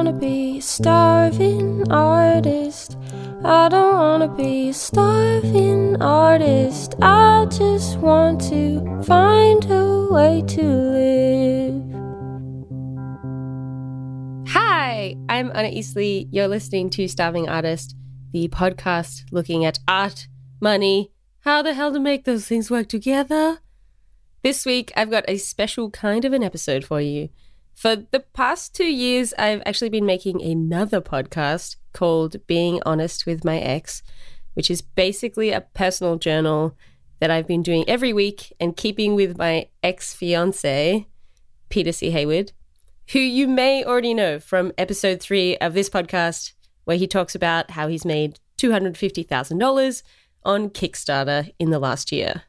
wanna be a starving artist. I don't wanna be a starving artist. I just want to find a way to live. Hi, I'm Honor Eastley. You're listening to Starving Artist, the podcast looking at art, money, how the hell to make those things work together. This week, I've got a special kind of an episode for you. For the past two years, I've actually been making another podcast called Being Honest with My Ex, which is basically a personal journal that I've been doing every week and keeping with my ex fiance, Peter C. Hayward, who you may already know from episode three of this podcast, where he talks about how he's made $250,000 on Kickstarter in the last year.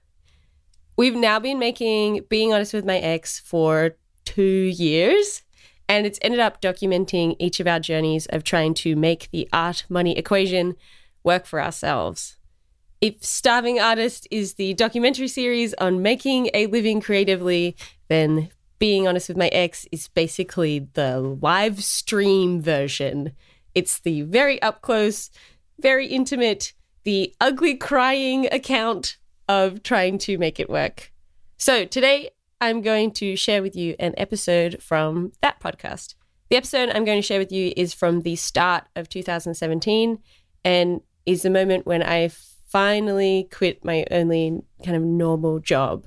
We've now been making Being Honest with My Ex for two years. And it's ended up documenting each of our journeys of trying to make the art money equation work for ourselves. If Starving Artist is the documentary series on making a living creatively, then Being Honest with My Ex is basically the live stream version. It's the very up close, very intimate, the ugly crying account of trying to make it work. So today I'm going to share with you an episode from that podcast. The episode I'm going to share with you is from the start of 2017 and is the moment when I finally quit my only kind of normal job.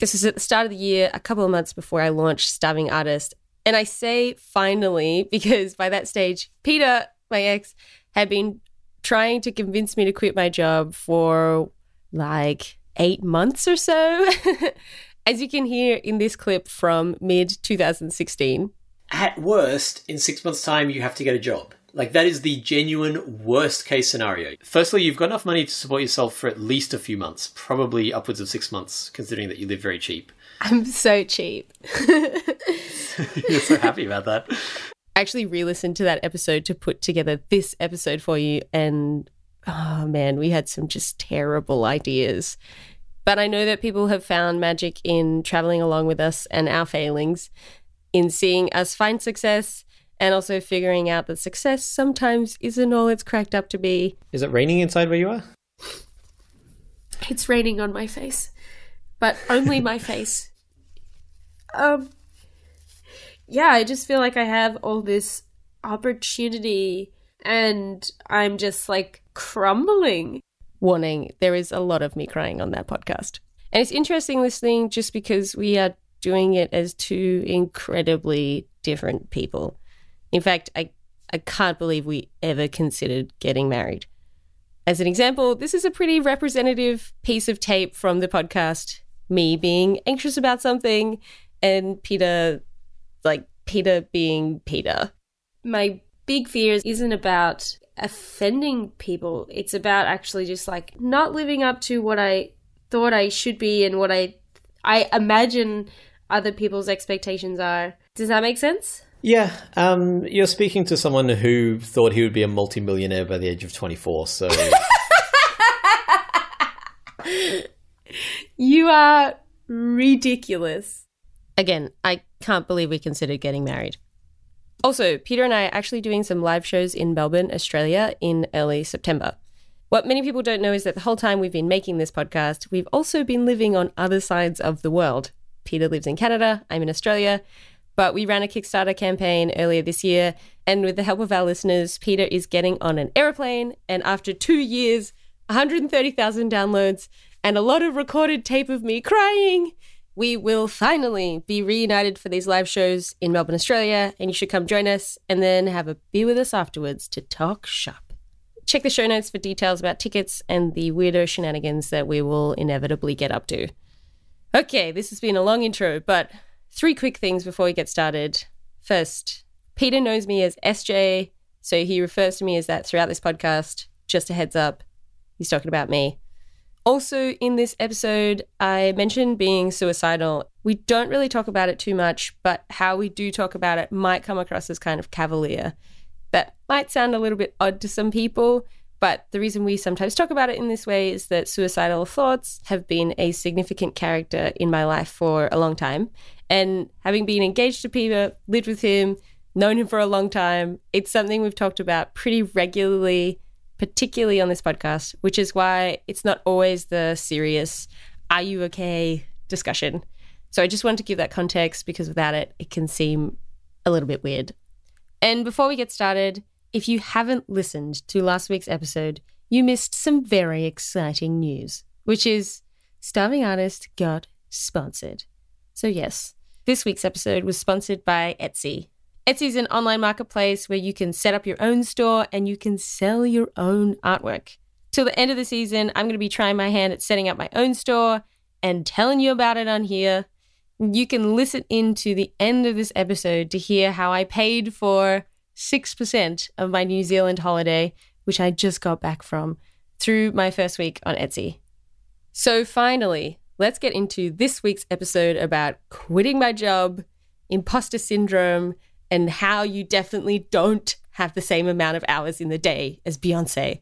This is at the start of the year, a couple of months before I launched Starving Artist. And I say finally because by that stage, Peter, my ex, had been trying to convince me to quit my job for like eight months or so. As you can hear in this clip from mid 2016. At worst, in six months' time, you have to get a job. Like, that is the genuine worst case scenario. Firstly, you've got enough money to support yourself for at least a few months, probably upwards of six months, considering that you live very cheap. I'm so cheap. You're so happy about that. I actually re listened to that episode to put together this episode for you, and oh man, we had some just terrible ideas. But I know that people have found magic in traveling along with us and our failings, in seeing us find success, and also figuring out that success sometimes isn't all it's cracked up to be. Is it raining inside where you are? It's raining on my face, but only my face. Um, yeah, I just feel like I have all this opportunity and I'm just like crumbling. Warning, there is a lot of me crying on that podcast. And it's interesting listening just because we are doing it as two incredibly different people. In fact, I, I can't believe we ever considered getting married. As an example, this is a pretty representative piece of tape from the podcast. Me being anxious about something and Peter, like Peter being Peter. My big fear isn't about offending people. It's about actually just like not living up to what I thought I should be and what I I imagine other people's expectations are. Does that make sense? Yeah, um, you're speaking to someone who thought he would be a multimillionaire by the age of 24, so. you are ridiculous. Again, I can't believe we considered getting married. Also, Peter and I are actually doing some live shows in Melbourne, Australia in early September. What many people don't know is that the whole time we've been making this podcast, we've also been living on other sides of the world. Peter lives in Canada, I'm in Australia, but we ran a Kickstarter campaign earlier this year, and with the help of our listeners, Peter is getting on an aeroplane, and after two years, 130,000 downloads, and a lot of recorded tape of me crying, we will finally be reunited for these live shows in Melbourne, Australia, and you should come join us and then have a beer with us afterwards to talk shop. Check the show notes for details about tickets and the weirdo shenanigans that we will inevitably get up to. Okay, this has been a long intro, but three quick things before we get started. First, Peter knows me as SJ, so he refers to me as that throughout this podcast. Just a heads up, he's talking about me. Also, in this episode, I mentioned being suicidal. We don't really talk about it too much, but how we do talk about it might come across as kind of cavalier. That might sound a little bit odd to some people, but the reason we sometimes talk about it in this way is that suicidal thoughts have been a significant character in my life for a long time. And having been engaged to Peter, lived with him, known him for a long time. It's something we've talked about pretty regularly, particularly on this podcast, which is why it's not always the serious, are you okay discussion. So I just wanted to give that context because without it, it can seem a little bit weird. And before we get started, if you haven't listened to last week's episode, you missed some very exciting news, which is Starving Artist got sponsored. So, yes, this week's episode was sponsored by Etsy. Etsy is an online marketplace where you can set up your own store and you can sell your own artwork. Till the end of the season, I'm going to be trying my hand at setting up my own store and telling you about it on here. You can listen in to the end of this episode to hear how I paid for 6% of my New Zealand holiday, which I just got back from, through my first week on Etsy. So, finally, let's get into this week's episode about quitting my job, imposter syndrome, and how you definitely don't have the same amount of hours in the day as Beyonce.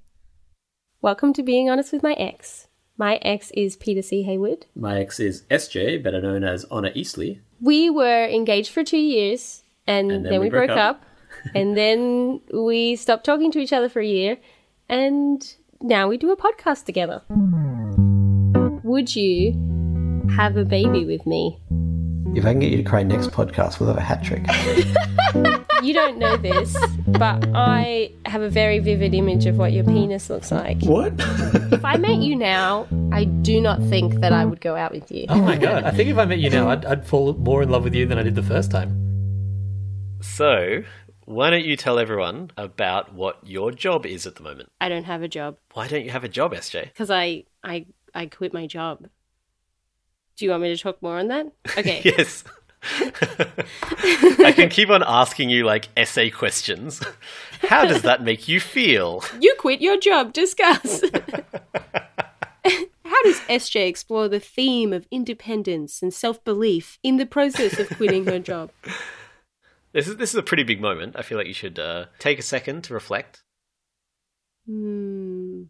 Welcome to Being Honest with My Ex. My ex is Peter C. Hayward. My ex is SJ, better known as Honor Eastley. We were engaged for two years and, And then, we, broke, up. and then we stopped talking to each other for a year and now we do a podcast together. Would you have a baby with me? If I can get you to cry next podcast, we'll have a hat trick. You don't know this, but I have a very vivid image of what your penis looks like. What? If I met you now, I do not think that I would go out with you. Oh my god! I think if I met you now, I'd, I'd fall more in love with you than I did the first time. So, why don't you tell everyone about what your job is at the moment? I don't have a job Why don't you have a job, SJ? because I, I I quit my job. Do you want me to talk more on that? Okay. Yes. I can keep on asking you like essay questions. How does that make you feel? You quit your job. Discuss. How does SJ explore the theme of independence and self belief in the process of quitting her job? This is this is a pretty big moment. I feel like you should uh, take a second to reflect. Hmm.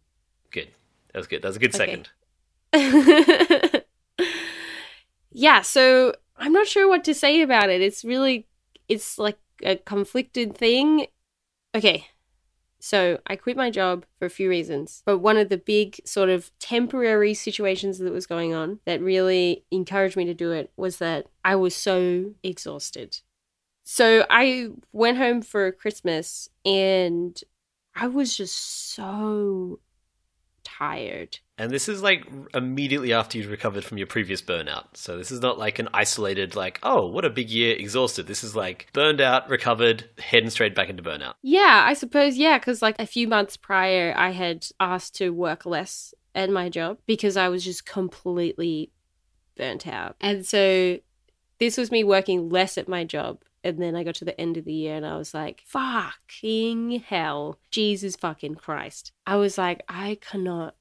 Good. That was good. That was a good Okay. second. yeah, so I'm not sure what to say about it. It's really, it's like a conflicted thing. Okay, so I quit my job for a few reasons, but one of the big sort of temporary situations that was going on that really encouraged me to do it was that I was so exhausted. So I went home for Christmas and I was just so tired. And this is like immediately after you'd recovered from your previous burnout. So this is not like an isolated, like, oh, what a big year, exhausted. This is like burned out, recovered, heading straight back into burnout. Yeah, I suppose, yeah, because like a few months prior, I had asked to work less at my job because I was just completely burnt out. And so this was me working less at my job. And then I got to the end of the year and I was like, fucking hell. Jesus fucking Christ. I was like, I cannot,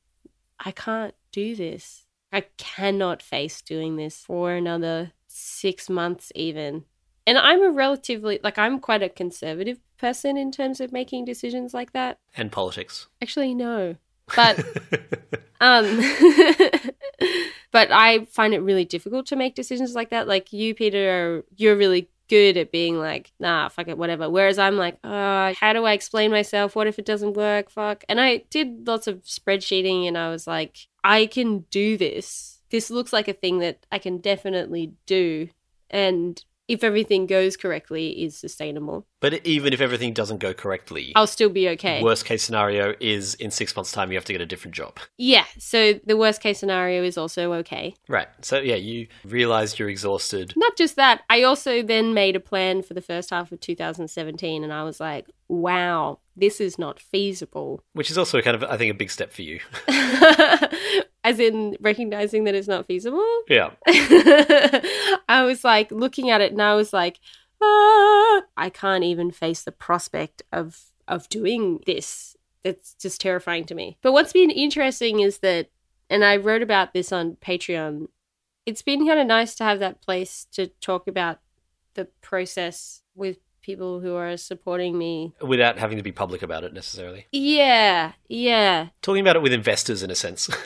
I can't do this. I cannot face doing this for another six months, even. And I'm a relatively, like, I'm quite a conservative person in terms of making decisions like that. And politics. Actually, no. But um but I find it really difficult to make decisions like that. Like you, Peter, are, you're really good at being like, nah, fuck it, whatever. Whereas I'm like, uh, how do I explain myself? What if it doesn't work? Fuck. And I did lots of spreadsheeting and I was like, I can do this. This looks like a thing that I can definitely do. And if everything goes correctly, is sustainable. but even if everything doesn't go correctly, I'll still be okay. worst case scenario is in six months' time you have to get a different job. Yeah. So the worst case scenario is also okay. Right. So yeah, you realize you're exhausted. Not just that, I also then made a plan for the first half of 2017 and I was like, wow, this is not feasible. Which is also kind of, I think, a big step for you. As in recognizing that it's not feasible. yeah. I was like looking at it and I was like, ah, I can't even face the prospect of of doing this. It's just terrifying to me. But what's been interesting is that and I wrote about this on Patreon. It's been kind of nice to have that place to talk about the process with people who are supporting me. Without having to be public about it necessarily. Yeah, yeah. Talking about it with investors in a sense.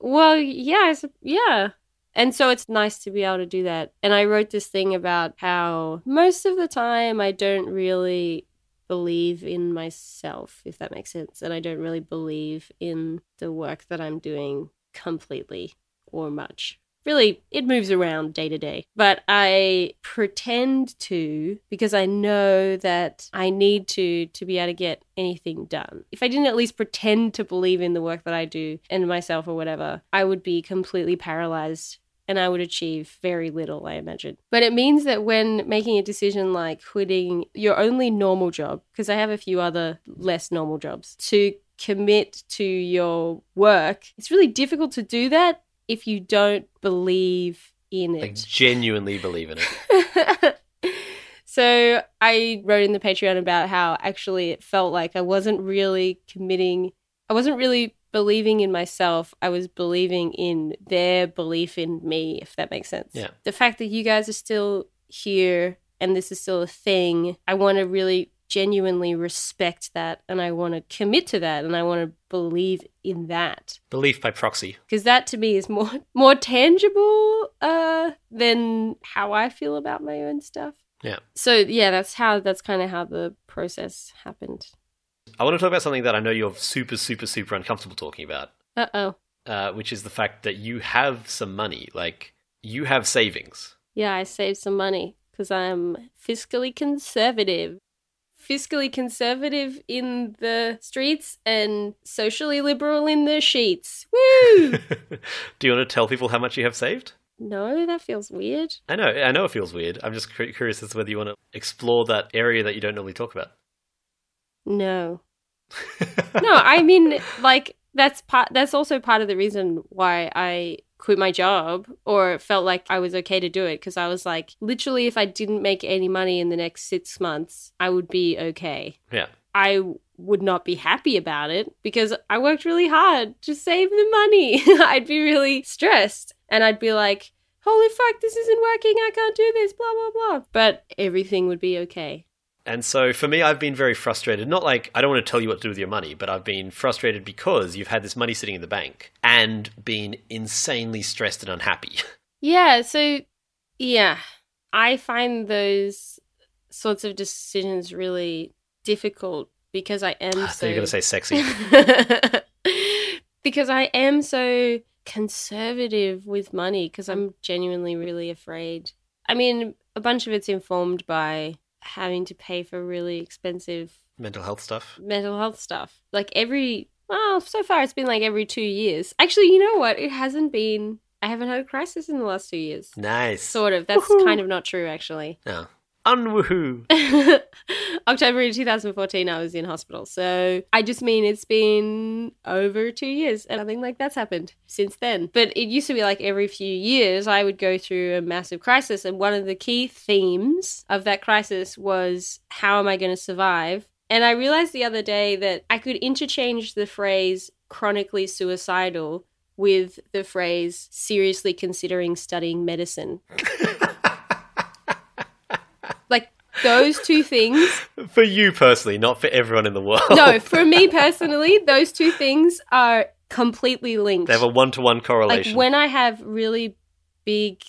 Well, yeah, yeah. And so it's nice to be able to do that. And I wrote this thing about how most of the time I don't really believe in myself, if that makes sense. And I don't really believe in the work that I'm doing completely or much. Really, it moves around day to day. But I pretend to because I know that I need to to be able to get anything done. If I didn't at least pretend to believe in the work that I do and myself or whatever, I would be completely paralyzed and I would achieve very little, I imagine. But it means that when making a decision like quitting your only normal job, because I have a few other less normal jobs, to commit to your work, it's really difficult to do that if you don't believe in it. Like genuinely believe in it. so I wrote in the Patreon about how actually it felt like I wasn't really committing, I wasn't really believing in myself. I was believing in their belief in me, if that makes sense. Yeah. The fact that you guys are still here and this is still a thing, I want to really genuinely respect that and I want to commit to that and I want to believe in that Belief by proxy. because that to me is more more tangible uh than how I feel about my own stuff. Yeah. So yeah, that's how that's kind of how the process happened. I want to talk about something that I know you're super, super, super uncomfortable talking about, Uh oh. uh, which is the fact that you have some money. Like, you have savings. Yeah, I saved some money because I'm fiscally conservative. Fiscally conservative in the streets and socially liberal in the sheets. Woo! Do you want to tell people how much you have saved? no, that feels weird. I know, I know it feels weird. I'm just cur- curious as to whether you want to explore that area that you don't normally talk about. No. no, I mean, like that's part. That's also part of the reason why I quit my job or felt like I was okay to do it because I was like, literally, if I didn't make any money in the next six months, I would be okay. Yeah. I would not be happy about it because I worked really hard to save the money. I'd be really stressed and I'd be like, holy fuck, this isn't working. I can't do this, blah, blah, blah. But everything would be okay. And so for me, I've been very frustrated. Not like I don't want to tell you what to do with your money, but I've been frustrated because you've had this money sitting in the bank and been insanely stressed and unhappy. Yeah, so yeah, I find those sorts of decisions really difficult because I am so so you're going to say sexy. because I am so conservative with money because I'm genuinely really afraid. I mean, a bunch of it's informed by having to pay for really expensive Mental health stuff. mental health stuff. Like every well, so far it's been like every 2 years. Actually, you know what? It hasn't been I haven't had a crisis in the last 2 years. Nice. Sort of. That's kind of not true actually. No. Unwoohoo. October 2014, I was in hospital. So I just mean it's been over two years and nothing like that's happened since then. But it used to be like every few years I would go through a massive crisis. And one of the key themes of that crisis was how am I going to survive? And I realized the other day that I could interchange the phrase chronically suicidal with the phrase seriously considering studying medicine. those two things for you personally, not for everyone in the world. no, for me personally, those two things are completely linked. They have a one to one correlation. like when I have really big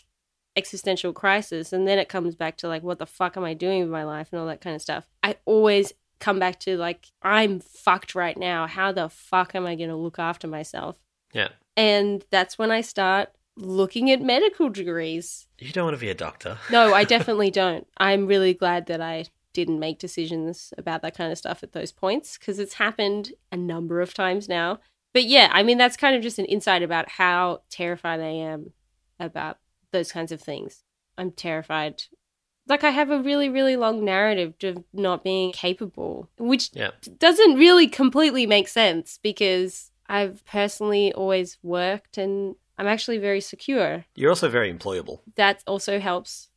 existential crisis and then it comes back to like what the fuck am I doing with my life and all that kind of stuff. I always come back to like I'm fucked right now. How the fuck am I going to look after myself? yeah. And that's when I start looking at medical degrees. You don't want to be a doctor. No, I definitely don't. I'm really glad that I didn't make decisions about that kind of stuff at those points because it's happened a number of times now. But yeah, I mean, that's kind of just an insight about how terrified I am about those kinds of things. I'm terrified. Like, I have a really, really long narrative of not being capable, which Yeah. doesn't really completely make sense because I've personally always worked and I'm actually very secure You're also very employable. that also helps.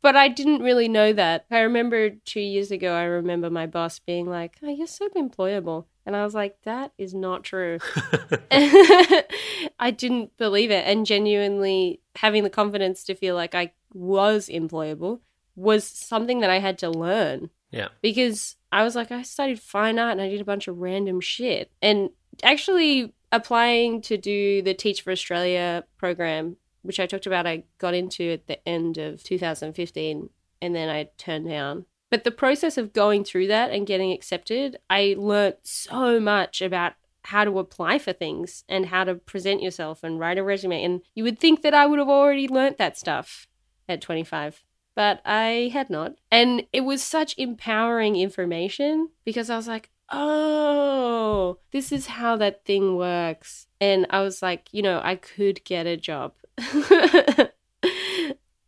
But I didn't really know that. I remember two years ago, I remember my boss being like, Oh, you're so employable. And I was like, That is not true. I didn't believe it. And genuinely having the confidence to feel like I was employable was something that I had to learn yeah. because I was like, I studied fine art and I did a bunch of random shit. And actually applying to do the Teach for Australia program which I talked about, I got into at the end of 2015 and then I turned down. But the process of going through that and getting accepted, I learnt so much about how to apply for things and how to present yourself and write a resume. And you would think that I would have already learnt that stuff at 25, but I had not. And it was such empowering information because I was like, oh, this is how that thing works. And I was like, you know, I could get a job.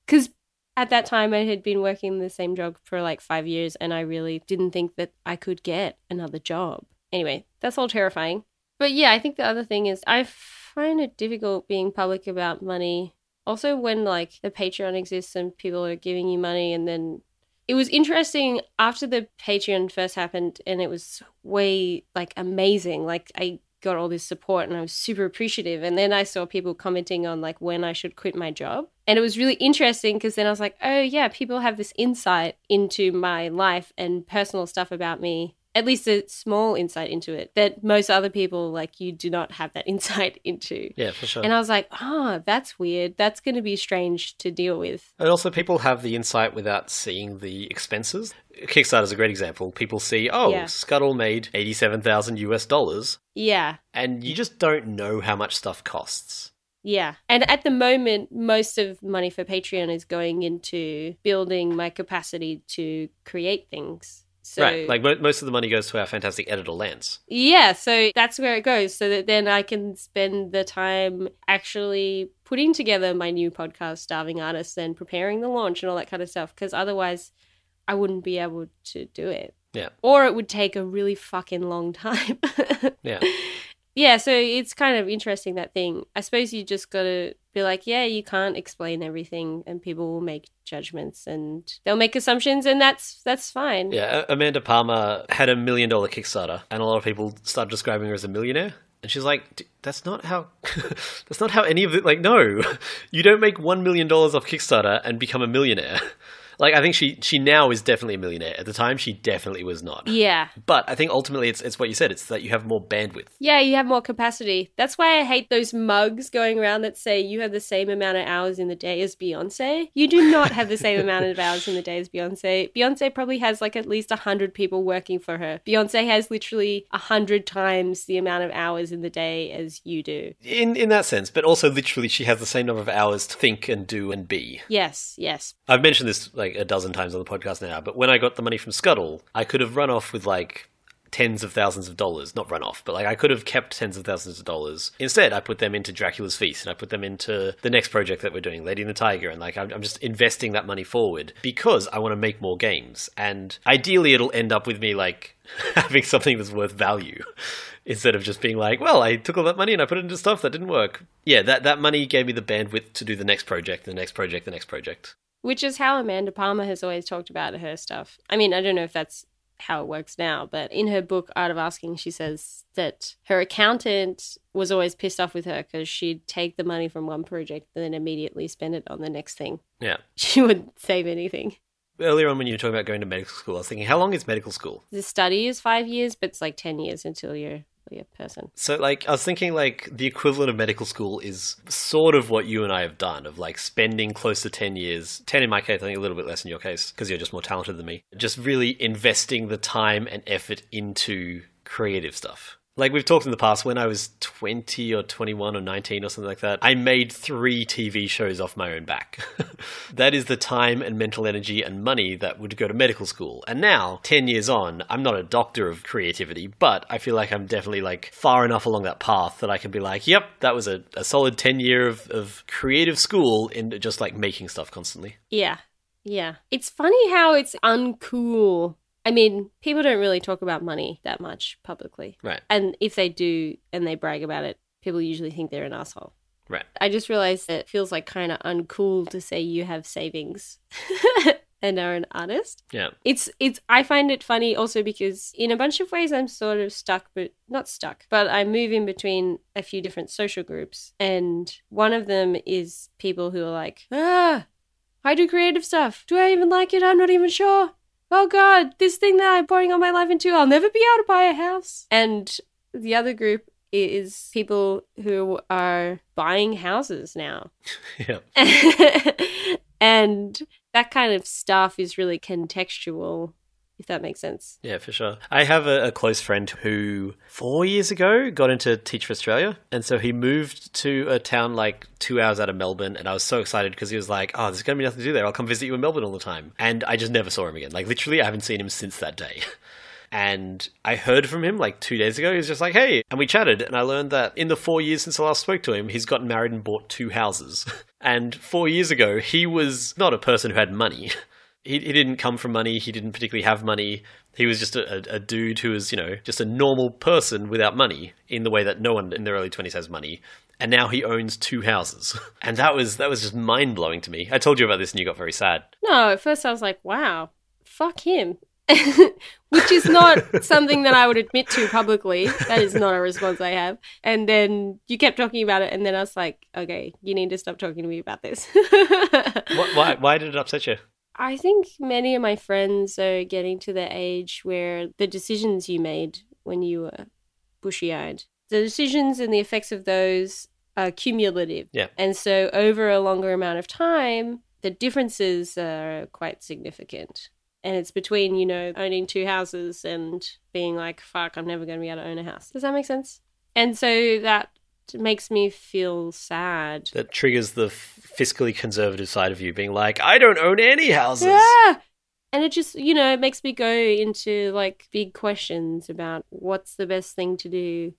Because at that time, I had been working the same job for like five years, and I really didn't think that I could get another job. Anyway, that's all terrifying. But yeah, I think the other thing is I find it difficult being public about money. Also, when like the Patreon exists and people are giving you money, and then it was interesting after the Patreon first happened, and it was way like amazing. Like I got all this support and I was super appreciative. And then I saw people commenting on like when I should quit my job. And it was really interesting because then I was like, oh, yeah, people have this insight into my life and personal stuff about me. At least a small insight into it that most other people like you do not have that insight into. Yeah, for sure. And I was like, oh, that's weird. That's going to be strange to deal with. And also, people have the insight without seeing the expenses. Kickstarter is a great example. People see, oh, Yeah. Scuttle made 87,000 US dollars, Yeah. and you just don't know how much stuff costs. Yeah. And at the moment, most of money for Patreon is going into building my capacity to create things. So, right. Like mo- most of the money goes to our fantastic editor, Lance. yeah, so that's where it goes. So that then I can spend the time actually putting together my new podcast, Starving Artists, and preparing the launch and all that kind of stuff. Because otherwise, I wouldn't be able to do it. Yeah. Or it would take a really fucking long time. Yeah. Yeah, so it's kind of interesting that thing. I suppose you just got to be like, yeah, you can't explain everything and people will make judgments and they'll make assumptions and that's that's fine. Yeah, Amanda Palmer had a million dollar Kickstarter, and a lot of people started describing her as a millionaire. And she's like, "D- "That's not how. that's not how any of it. Like, no, you don't make one million dollars off Kickstarter and become a millionaire. Like, I think she she now is definitely a millionaire. At the time, she definitely was not. Yeah. But I think ultimately, it's it's what you said. It's that you have more bandwidth. Yeah, you have more capacity. That's why I hate those mugs going around that say you have the same amount of hours in the day as Beyonce. You do not have the same amount of hours in the day as Beyonce. Beyonce probably has like at least 100 people working for her. Beyonce has literally 100 times the amount of hours in the day as you do. In in that sense, but also literally, she has the same number of hours to think and do and be. Yes, yes. I've mentioned this like a dozen times on the podcast now, but when I got the money from Scuttle, I could have run off with like tens of thousands of dollars. Not run off, but like I could have kept tens of thousands of dollars. Instead, I put them into Dracula's Feast and I put them into the next project that we're doing, Lady and the Tiger. And like I'm, I'm just investing that money forward because I want to make more games. And ideally, it'll end up with me like having something that's worth value. Instead of just being like, well, I took all that money and I put it into stuff that didn't work. Yeah, that, that money gave me the bandwidth to do the next project, the next project, the next project. Which is how Amanda Palmer has always talked about her stuff. I mean, I don't know if that's how it works now, but in her book, Art of Asking, she says that her accountant was always pissed off with her because she'd take the money from one project and then immediately spend it on the next thing. Yeah. She wouldn't save anything. Earlier on, when you were talking about going to medical school, I was thinking, how long is medical school? The study is five years, but it's like 10 years until you're a person. So, like, I was thinking, like, the equivalent of medical school is sort of what you and I have done, of like spending close to 10 years, 10 in my case, I think a little bit less in your case, because you're just more talented than me, just really investing the time and effort into creative stuff. Like we've talked in the past, when I was 20 or 21 or 19 or something like that, I made three TV shows off my own back. that is the time and mental energy and money that would go to medical school. And now, 10 years on, I'm not a doctor of creativity, but I feel like I'm definitely like far enough along that path that I can be like, yep, that was a, a solid 10 year of, of creative school in just like making stuff constantly. Yeah. Yeah. It's funny how it's uncool. I mean, people don't really talk about money that much publicly. Right. And if they do and they brag about it, people usually think they're an asshole. Right. I just realized that it feels like kind of uncool to say you have savings and are an artist. Yeah. It's it's I find it funny also because in a bunch of ways I'm sort of stuck but not stuck, but I move in between a few different social groups and one of them is people who are like, "Ah, I do creative stuff. Do I even like it? I'm not even sure. Oh god, this thing that I'm pouring all my life into, I'll never be able to buy a house." And the other group is people who are buying houses now. yeah. and that kind of stuff is really contextual, if that makes sense. Yeah, for sure. I have a, a, close friend who four years ago got into Teach for Australia. And so he moved to a town like two hours out of Melbourne. And I was so excited because he was like, oh, there's going to be nothing to do there. I'll come visit you in Melbourne all the time. And I just never saw him again. Like, literally, I haven't seen him since that day. And I heard from him like two days ago. He was just like, hey. And we chatted. And I learned that in the four years since I last spoke to him, he's gotten married and bought two houses. and four years ago, he was not a person who had money. He, he didn't come from money. He didn't particularly have money. He was just a, a, dude who was, you know, just a normal person without money in the way that no one in their early 20s has money. And now he owns two houses. And that was that was just mind blowing to me. I told you about this and you got very sad. No, at first I was like, wow, fuck him. which is not something that I would admit to publicly. That is not a response I have. And then you kept talking about it, and then I was like, okay, you need to stop talking to me about this. why, why did it upset you? I think many of my friends are getting to the age where the decisions you made when you were bushy eyed, the decisions and the effects of those are cumulative. Yeah. And so over a longer amount of time, the differences are quite significant and it's between you know owning two houses and being like fuck i'm never going to be able to own a house does that make sense and so that makes me feel sad. That triggers the fiscally conservative side of you being like i don't own any houses. Yeah. And it just you know it makes me go into like big questions about what's the best thing to do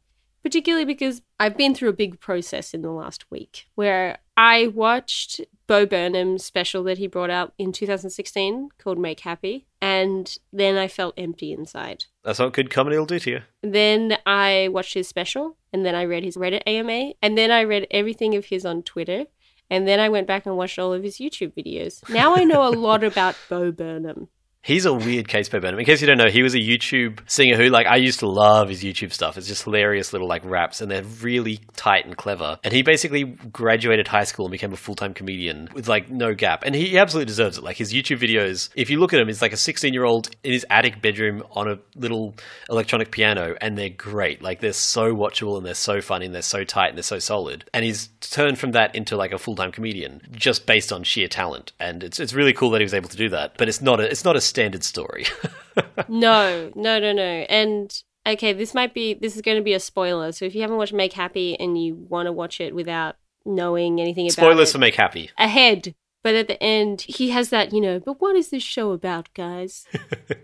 particularly because I've been through a big process in the last week where I watched Bo Burnham's special that he brought out in 2016 called Make Happy, and then I felt empty inside. That's what good comedy will do to you. Then I watched his special, and then I read his Reddit AMA, and then I read everything of his on Twitter, and then I went back and watched all of his YouTube videos. Now I know a lot about Bo Burnham. He's a weird case, Bo Burnham. In case you don't know, he was a YouTube singer who, like, I used to love his YouTube stuff. It's just hilarious little, like, raps, and they're really tight and clever. And he basically graduated high school and became a full time comedian with, like, no gap. And he absolutely deserves it. Like, his YouTube videos, if you look at him, it's like a 16 year old in his attic bedroom on a little electronic piano, and they're great. Like, they're so watchable and they're so funny and they're so tight and they're so solid. And he's turned from that into, like, a full time comedian just based on sheer talent. And it's, it's really cool that he was able to do that. But it's not a, it's not a standard story. no, no, no, no. And okay, this might be this is going to be a spoiler. So if you haven't watched Make Happy and you want to watch it without knowing anything about spoilers it, for Make Happy ahead. But at the end, he has that, you know, but what is this show about, guys?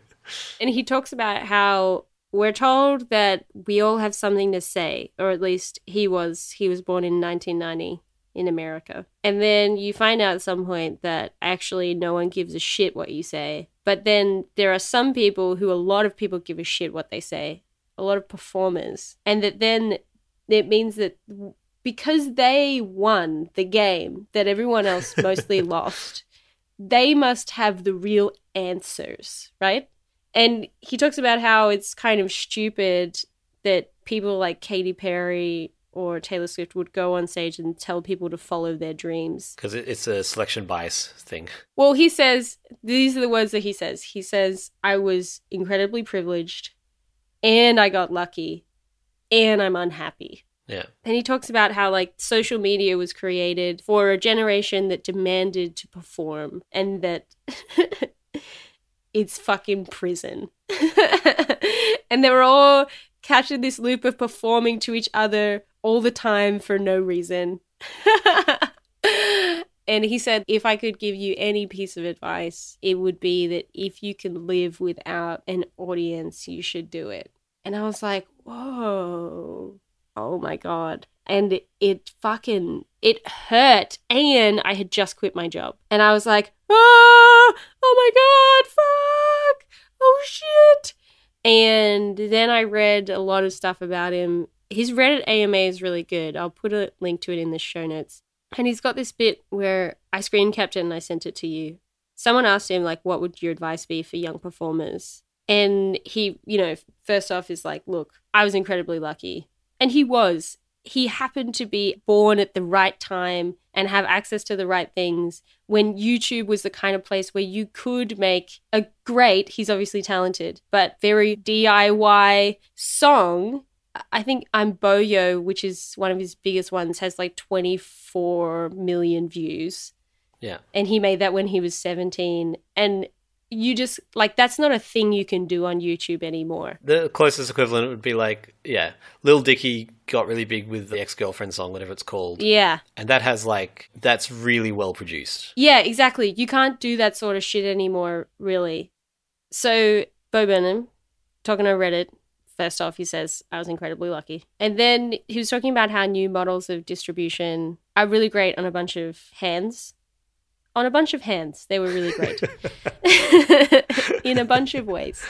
and he talks about how we're told that we all have something to say, or at least he was. He was born in 1990 in America. And then you find out at some point that actually no one gives a shit what you say. But then there are some people who a lot of people give a shit what they say, a lot of performers. And that then it means that because they won the game that everyone else mostly lost, they must have the real answers, right? And he talks about how it's kind of stupid that people like Katy Perry or Taylor Swift would go on stage and tell people to follow their dreams. Because it's a selection bias thing. Well, he says, these are the words that he says. He says, I was incredibly privileged and I got lucky and I'm unhappy. Yeah. And he talks about how like social media was created for a generation that demanded to perform and that it's fucking prison. and they were all catching this loop of performing to each other all the time for no reason. and he said, if I could give you any piece of advice, it would be that if you can live without an audience, you should do it. And I was like, whoa, oh my God. And it, it fucking, it hurt. And I had just quit my job. And I was like, ah, oh my God, fuck, oh shit. And then I read a lot of stuff about him his Reddit AMA is really good. I'll put a link to it in the show notes. And he's got this bit where I screen capped it and I sent it to you. Someone asked him, like, what would your advice be for young performers? And he, you know, first off is like, look, I was incredibly lucky. And he was. He happened to be born at the right time and have access to the right things when YouTube was the kind of place where you could make a great, he's obviously talented, but very DIY song I think I'm Bo Yo, which is one of his biggest ones, has like 24 million views. Yeah. And he made that when he was 17. And you just, like, that's not a thing you can do on YouTube anymore. The closest equivalent would be like, yeah, Lil Dicky got really big with the ex girlfriend song, whatever it's called. Yeah. And that has like, that's really well produced. Yeah, exactly. You can't do that sort of shit anymore, really. So, Bo Burnham, talking on Reddit, first off, he says, I was incredibly lucky. And then he was talking about how new models of distribution are really great on a bunch of hands. On a bunch of hands. They were really great. In a bunch of ways.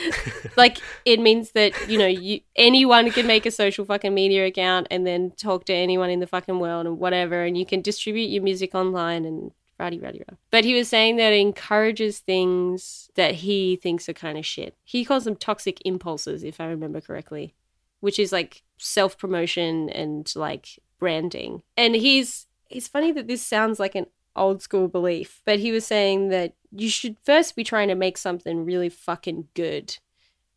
like, it means that, you know, you anyone can make a social fucking media account and then talk to anyone in the fucking world and whatever, and you can distribute your music online and Rowdy, rowdy, rowdy. But he was saying that it encourages things that he thinks are kind of shit. He calls them toxic impulses, if I remember correctly, which is like self promotion and like branding. And he's it's funny that this sounds like an old school belief, but he was saying that you should first be trying to make something really fucking good.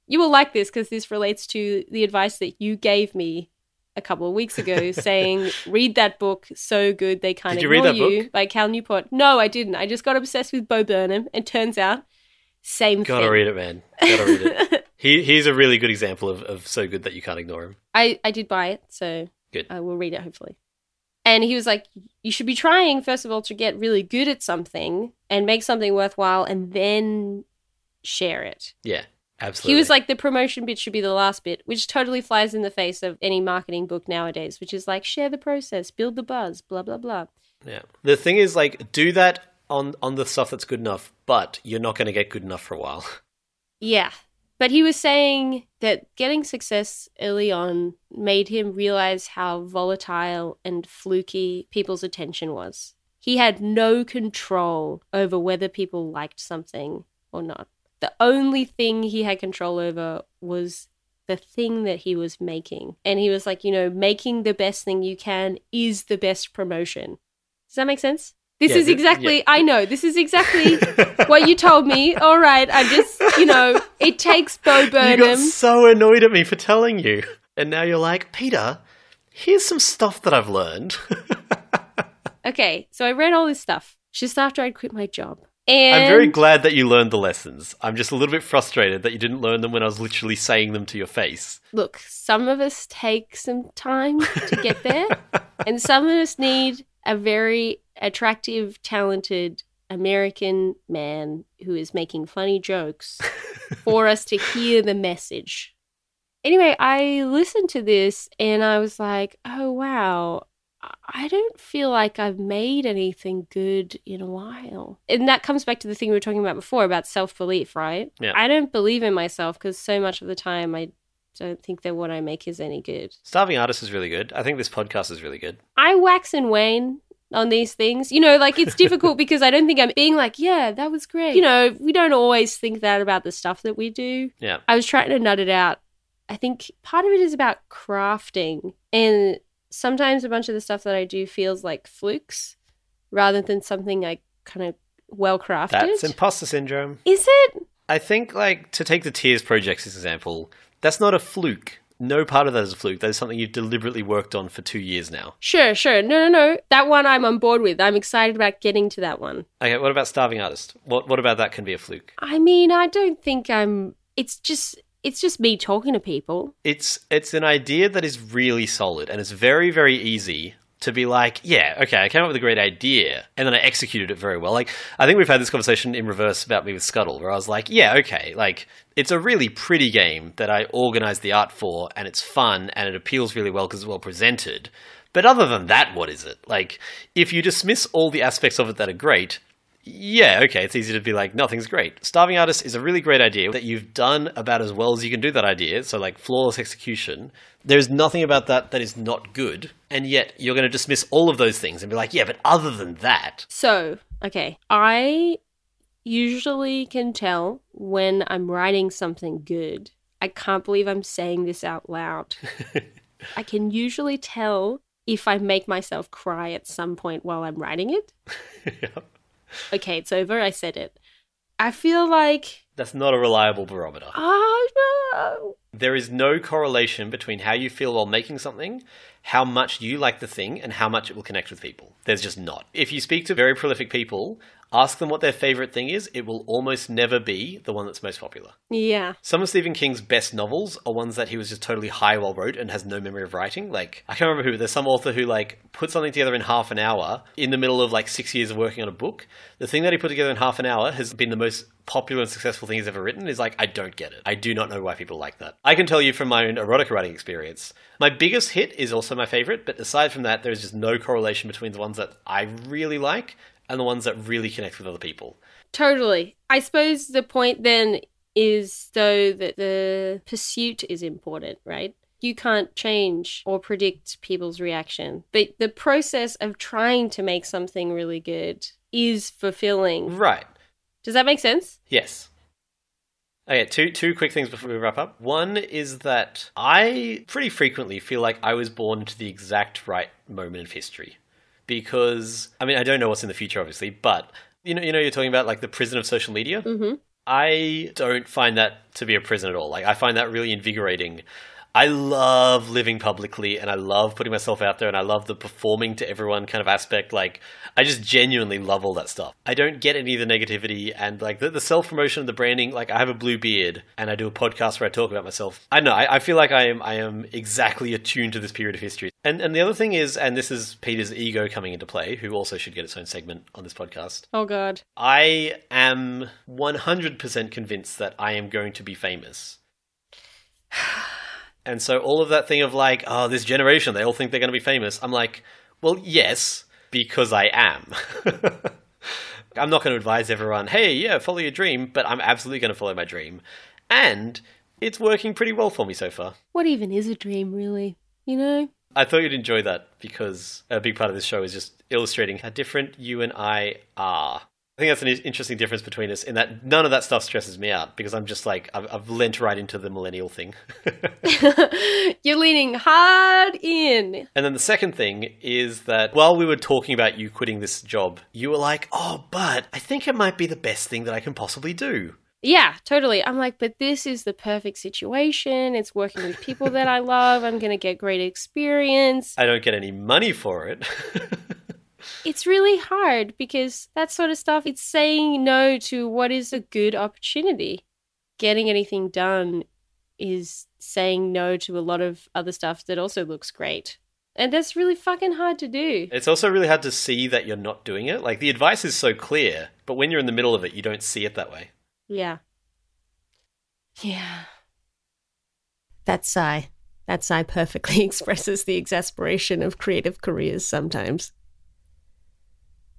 You will like this because this relates to the advice that you gave me a couple of weeks ago saying read that book so good they can't Did you ignore you by cal newport no i didn't i just got obsessed with bo burnham and turns out same Gotta thing read it, man. Gotta read it. He he's a really good example of, of so good that you can't ignore him. I, I did buy it so Good. i will read it hopefully and he was like you should be trying first of all to get really good at something and make something worthwhile and then share it Yeah, absolutely. He was like, the promotion bit should be the last bit, which totally flies in the face of any marketing book nowadays, which is like, share the process, build the buzz, blah, blah, blah. yeah. The thing is, like, do that on on the stuff that's good enough, but you're not going to get good enough for a while. Yeah. But he was saying that getting success early on made him realize how volatile and fluky people's attention was. He had no control over whether people liked something or not. The only thing he had control over was the thing that he was making. And he was like, you know, making the best thing you can is the best promotion. Does that make sense? This Yeah, is exactly, yeah. I know, this is exactly what you told me. All right, I just, you know, it takes Bo You Burnham. got so annoyed at me for telling you, and now you're like, Peter, here's some stuff that I've learned. Okay, so I read all this stuff just after I'd quit my job. And I'm very glad that you learned the lessons. I'm just a little bit frustrated that you didn't learn them when I was literally saying them to your face. look, some of us take some time to get there, and some of us need a very attractive, talented American man who is making funny jokes for us to hear the message. Anyway, I listened to this and I was like, oh, wow. I don't feel like I've made anything good in a while. And that comes back to the thing we were talking about before about self belief, right? Yeah. I don't believe in myself because so much of the time I don't think that what I make is any good. Starving Artist is really good. I think this podcast is really good. I wax and wane on these things. You know, like it's difficult because I don't think I'm being like, yeah, that was great. You know, we don't always think that about the stuff that we do. Yeah. I was trying to nut it out. I think part of it is about crafting. And sometimes a bunch of the stuff that I do feels like flukes rather than something like kind of well crafted. That's imposter syndrome. Is it? I think, like, to take the Tears Project as an example, that's not a fluke. No part of that is a fluke. That is something you've deliberately worked on for two years now. Sure, sure. No, no, no. That one I'm on board with. I'm excited about getting to that one. Okay, what about Starving Artist? What what about that can be a fluke? I mean, I don't think I'm. It's just. It's just me talking to people. It's it's an idea that is really solid and it's very very easy to be like, yeah, okay, I came up with a great idea and then I executed it very well. Like I think we've had this conversation in reverse about me with Scuttle where I was like, yeah, okay, like it's a really pretty game that I organized the art for and it's fun and it appeals really well because it's well presented. But other than that, what is it? Like if you dismiss all the aspects of it that are great, yeah, okay, it's easy to be like, nothing's great. Starving Artist is a really great idea that you've done about as well as you can do that idea, so like flawless execution. There's nothing about that that is not good, and yet you're going to dismiss all of those things and be like, yeah, but other than that, So, okay, I usually can tell when I'm writing something good. I can't believe I'm saying this out loud. I can usually tell if I make myself cry at some point while I'm writing it. Okay, it's over. I said it. I feel like that's not a reliable barometer. Oh, no. There is no correlation between how you feel while making something, how much you like the thing, and how much it will connect with people. There's just not. If you speak to very prolific people, ask them what their favorite thing is, it will almost never be the one that's most popular. Yeah. Some of Stephen King's best novels are ones that he was just totally high while wrote and has no memory of writing. Like, I can't remember who, there's some author who, like, put something together in half an hour in the middle of, like, six years of working on a book. The thing that he put together in half an hour has been the most popular and successful thing he's ever written is like, I don't get it. I do not know why people like that. I can tell you from my own erotica writing experience, my biggest hit is also my favorite, but aside from that, there's just no correlation between the ones that I really like and the ones that really connect with other people. Totally. I suppose the point then is though that the pursuit is important, right? You can't change or predict people's reaction, but the process of trying to make something really good is fulfilling. Right. Does that make sense? Yes. Okay, two two quick things before we wrap up. One is that I pretty frequently feel like I was born into the exact right moment of history. Because I mean I don't know what's in the future obviously, but you know you know you're talking about like the prison of social media? Mm-hmm. I don't find that to be a prison at all. Like I find that really invigorating. I love living publicly and I love putting myself out there and I love the performing to everyone kind of aspect. Like I just genuinely love all that stuff. I don't get any of the negativity and like the, the self promotion, and the branding. Like I have a blue beard and I do a podcast where I talk about myself. I know. I, I feel like I am I am exactly attuned to this period of history. And and the other thing is, and this is Peter's ego coming into play, who also should get its own segment on this podcast. Oh god. I am 100% convinced that I am going to be famous. And so all of that thing of like, oh, this generation, they all think they're going to be famous. I'm like, well, yes, because I am. I'm not going to advise everyone, hey, yeah, follow your dream, but I'm absolutely going to follow my dream. And it's working pretty well for me so far. What even is a dream really? You know? I thought you'd enjoy that because a big part of this show is just illustrating how different you and I are. I think that's an interesting difference between us in that none of that stuff stresses me out because I'm just like, I've, I've lent right into the millennial thing. You're leaning hard in. And then the second thing is that while we were talking about you quitting this job, you were like, oh, but I think it might be the best thing that I can possibly do. Yeah, totally. I'm like, but this is the perfect situation. It's working with people that I love. I'm going to get great experience. I don't get any money for it. it's really hard because that sort of stuff, it's saying no to what is a good opportunity. Getting anything done is saying no to a lot of other stuff that also looks great. And that's really fucking hard to do. It's also really hard to see that you're not doing it. Like the advice is so clear, but when you're in the middle of it, you don't see it that way. Yeah. Yeah. That sigh. That sigh perfectly expresses the exasperation of creative careers sometimes.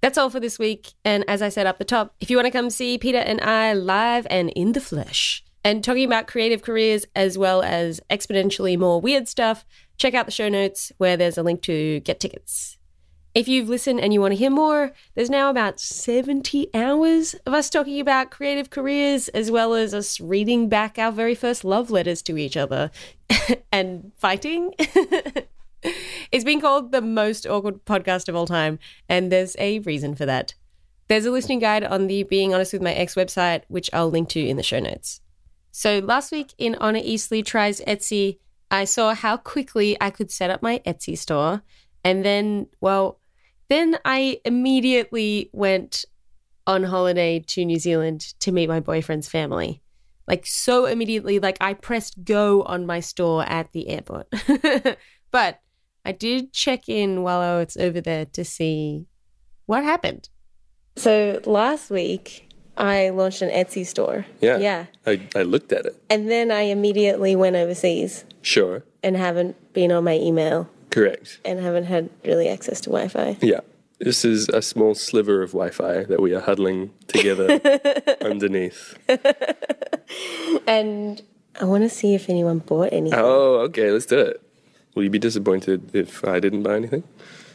That's all for this week. And as I said up the top, if you want to come see Peter and I live and in the flesh and talking about creative careers as well as exponentially more weird stuff, check out the show notes where there's a link to get tickets. If you've listened and you want to hear more, there's now about 70 hours of us talking about creative careers, as well as us reading back our very first love letters to each other and fighting. it's been called the most awkward podcast of all time, and there's a reason for that. There's a listening guide on the Being Honest with My Ex website, which I'll link to in the show notes. So last week in Honor Eastly Tries Etsy, I saw how quickly I could set up my Etsy store. And then, well, then I immediately went on holiday to New Zealand to meet my boyfriend's family. Like, so immediately, like, I pressed go on my store at the airport. but I did check in while I was over there to see what happened. So last week, I launched an Etsy store. Yeah. Yeah. I, I looked at it. And then I immediately went overseas Sure. and haven't been on my email Correct. and haven't had really access to Wi Fi. Yeah. This is a small sliver of Wi Fi that we are huddling together underneath. And I want to see if anyone bought anything. Oh, okay, let's do it. Will you be disappointed if I didn't buy anything?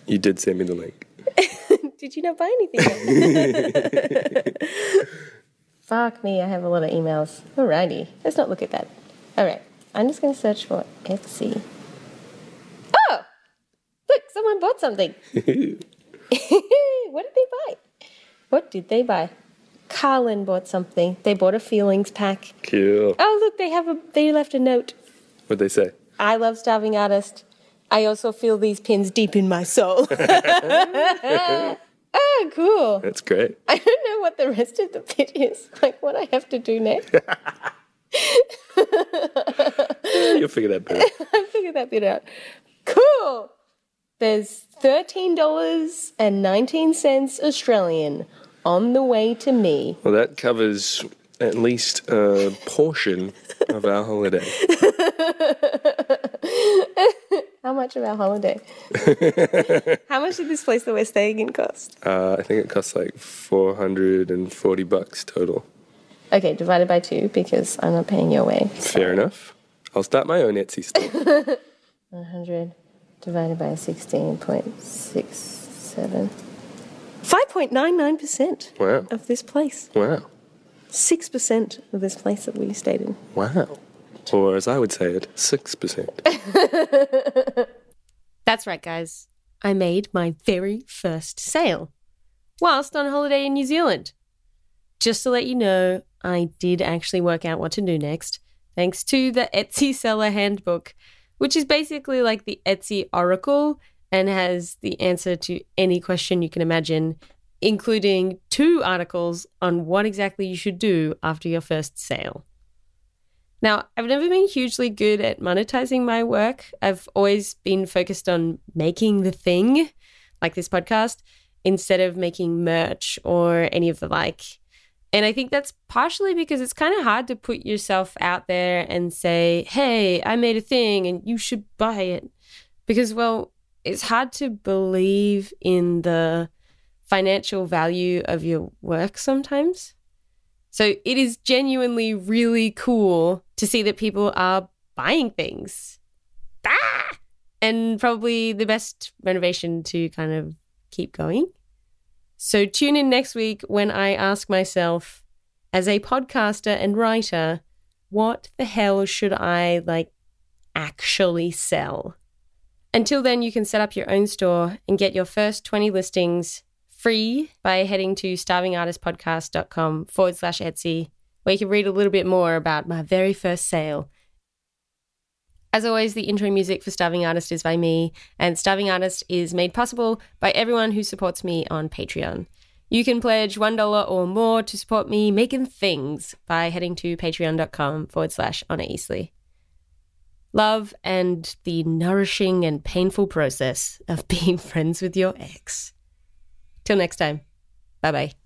You did send me the link. Did you not buy anything? Fuck me, I have a lot of emails. Alrighty, let's not look at that. Alright, I'm just going to search for Etsy. Oh! Look, someone bought something. what did they buy? What did they buy? Carlin bought something. They bought a feelings pack. Cool. Oh, look, they have a. They left a note. What'd they say? I love Starving Artist. I also feel these pins deep in my soul. oh, cool. That's great. I don't know what the rest of the bit is. Like what I have to do next. You'll figure that bit out. I figured that bit out. Cool. There's $13.19 Australian on the way to me. Well, that covers at least a portion of our holiday. How much of our holiday? How much did this place that we're staying in cost? Uh, I think it costs like 440 bucks total. Okay, divided by two because I'm not paying your way. Fair enough. I'll start my own Etsy store. 100 divided by 16.67. 5.99% Wow. of this place. Wow. 6% of this place that we stayed in. Wow. Or as I would say it, 6%. That's right, guys. I made my very first sale whilst on holiday in New Zealand. Just to let you know, I did actually work out what to do next, thanks to the Etsy Seller Handbook, which is basically like the Etsy Oracle and has the answer to any question you can imagine, including two articles on what exactly you should do after your first sale. Now, I've never been hugely good at monetizing my work. I've always been focused on making the thing, like this podcast, instead of making merch or any of the like. And I think that's partially because it's kind of hard to put yourself out there and say, hey, I made a thing and you should buy it. Because, well, it's hard to believe in the financial value of your work sometimes. So it is genuinely really cool to see that people are buying things. Ah! And probably the best motivation to kind of keep going. So tune in next week when I ask myself, as a podcaster and writer, what the hell should I like actually sell? Until then, you can set up your own store and get your first 20 listings free by heading to starvingartistpodcast.com forward slash Etsy, where you can read a little bit more about my very first sale. As always, the intro music for Starving Artist is by me, and Starving Artist is made possible by everyone who supports me on Patreon. You can pledge $1 or more to support me making things by heading to patreon.com forward slash Honor Eastly. Love and the nourishing and painful process of being friends with your ex. Till next time. Bye bye.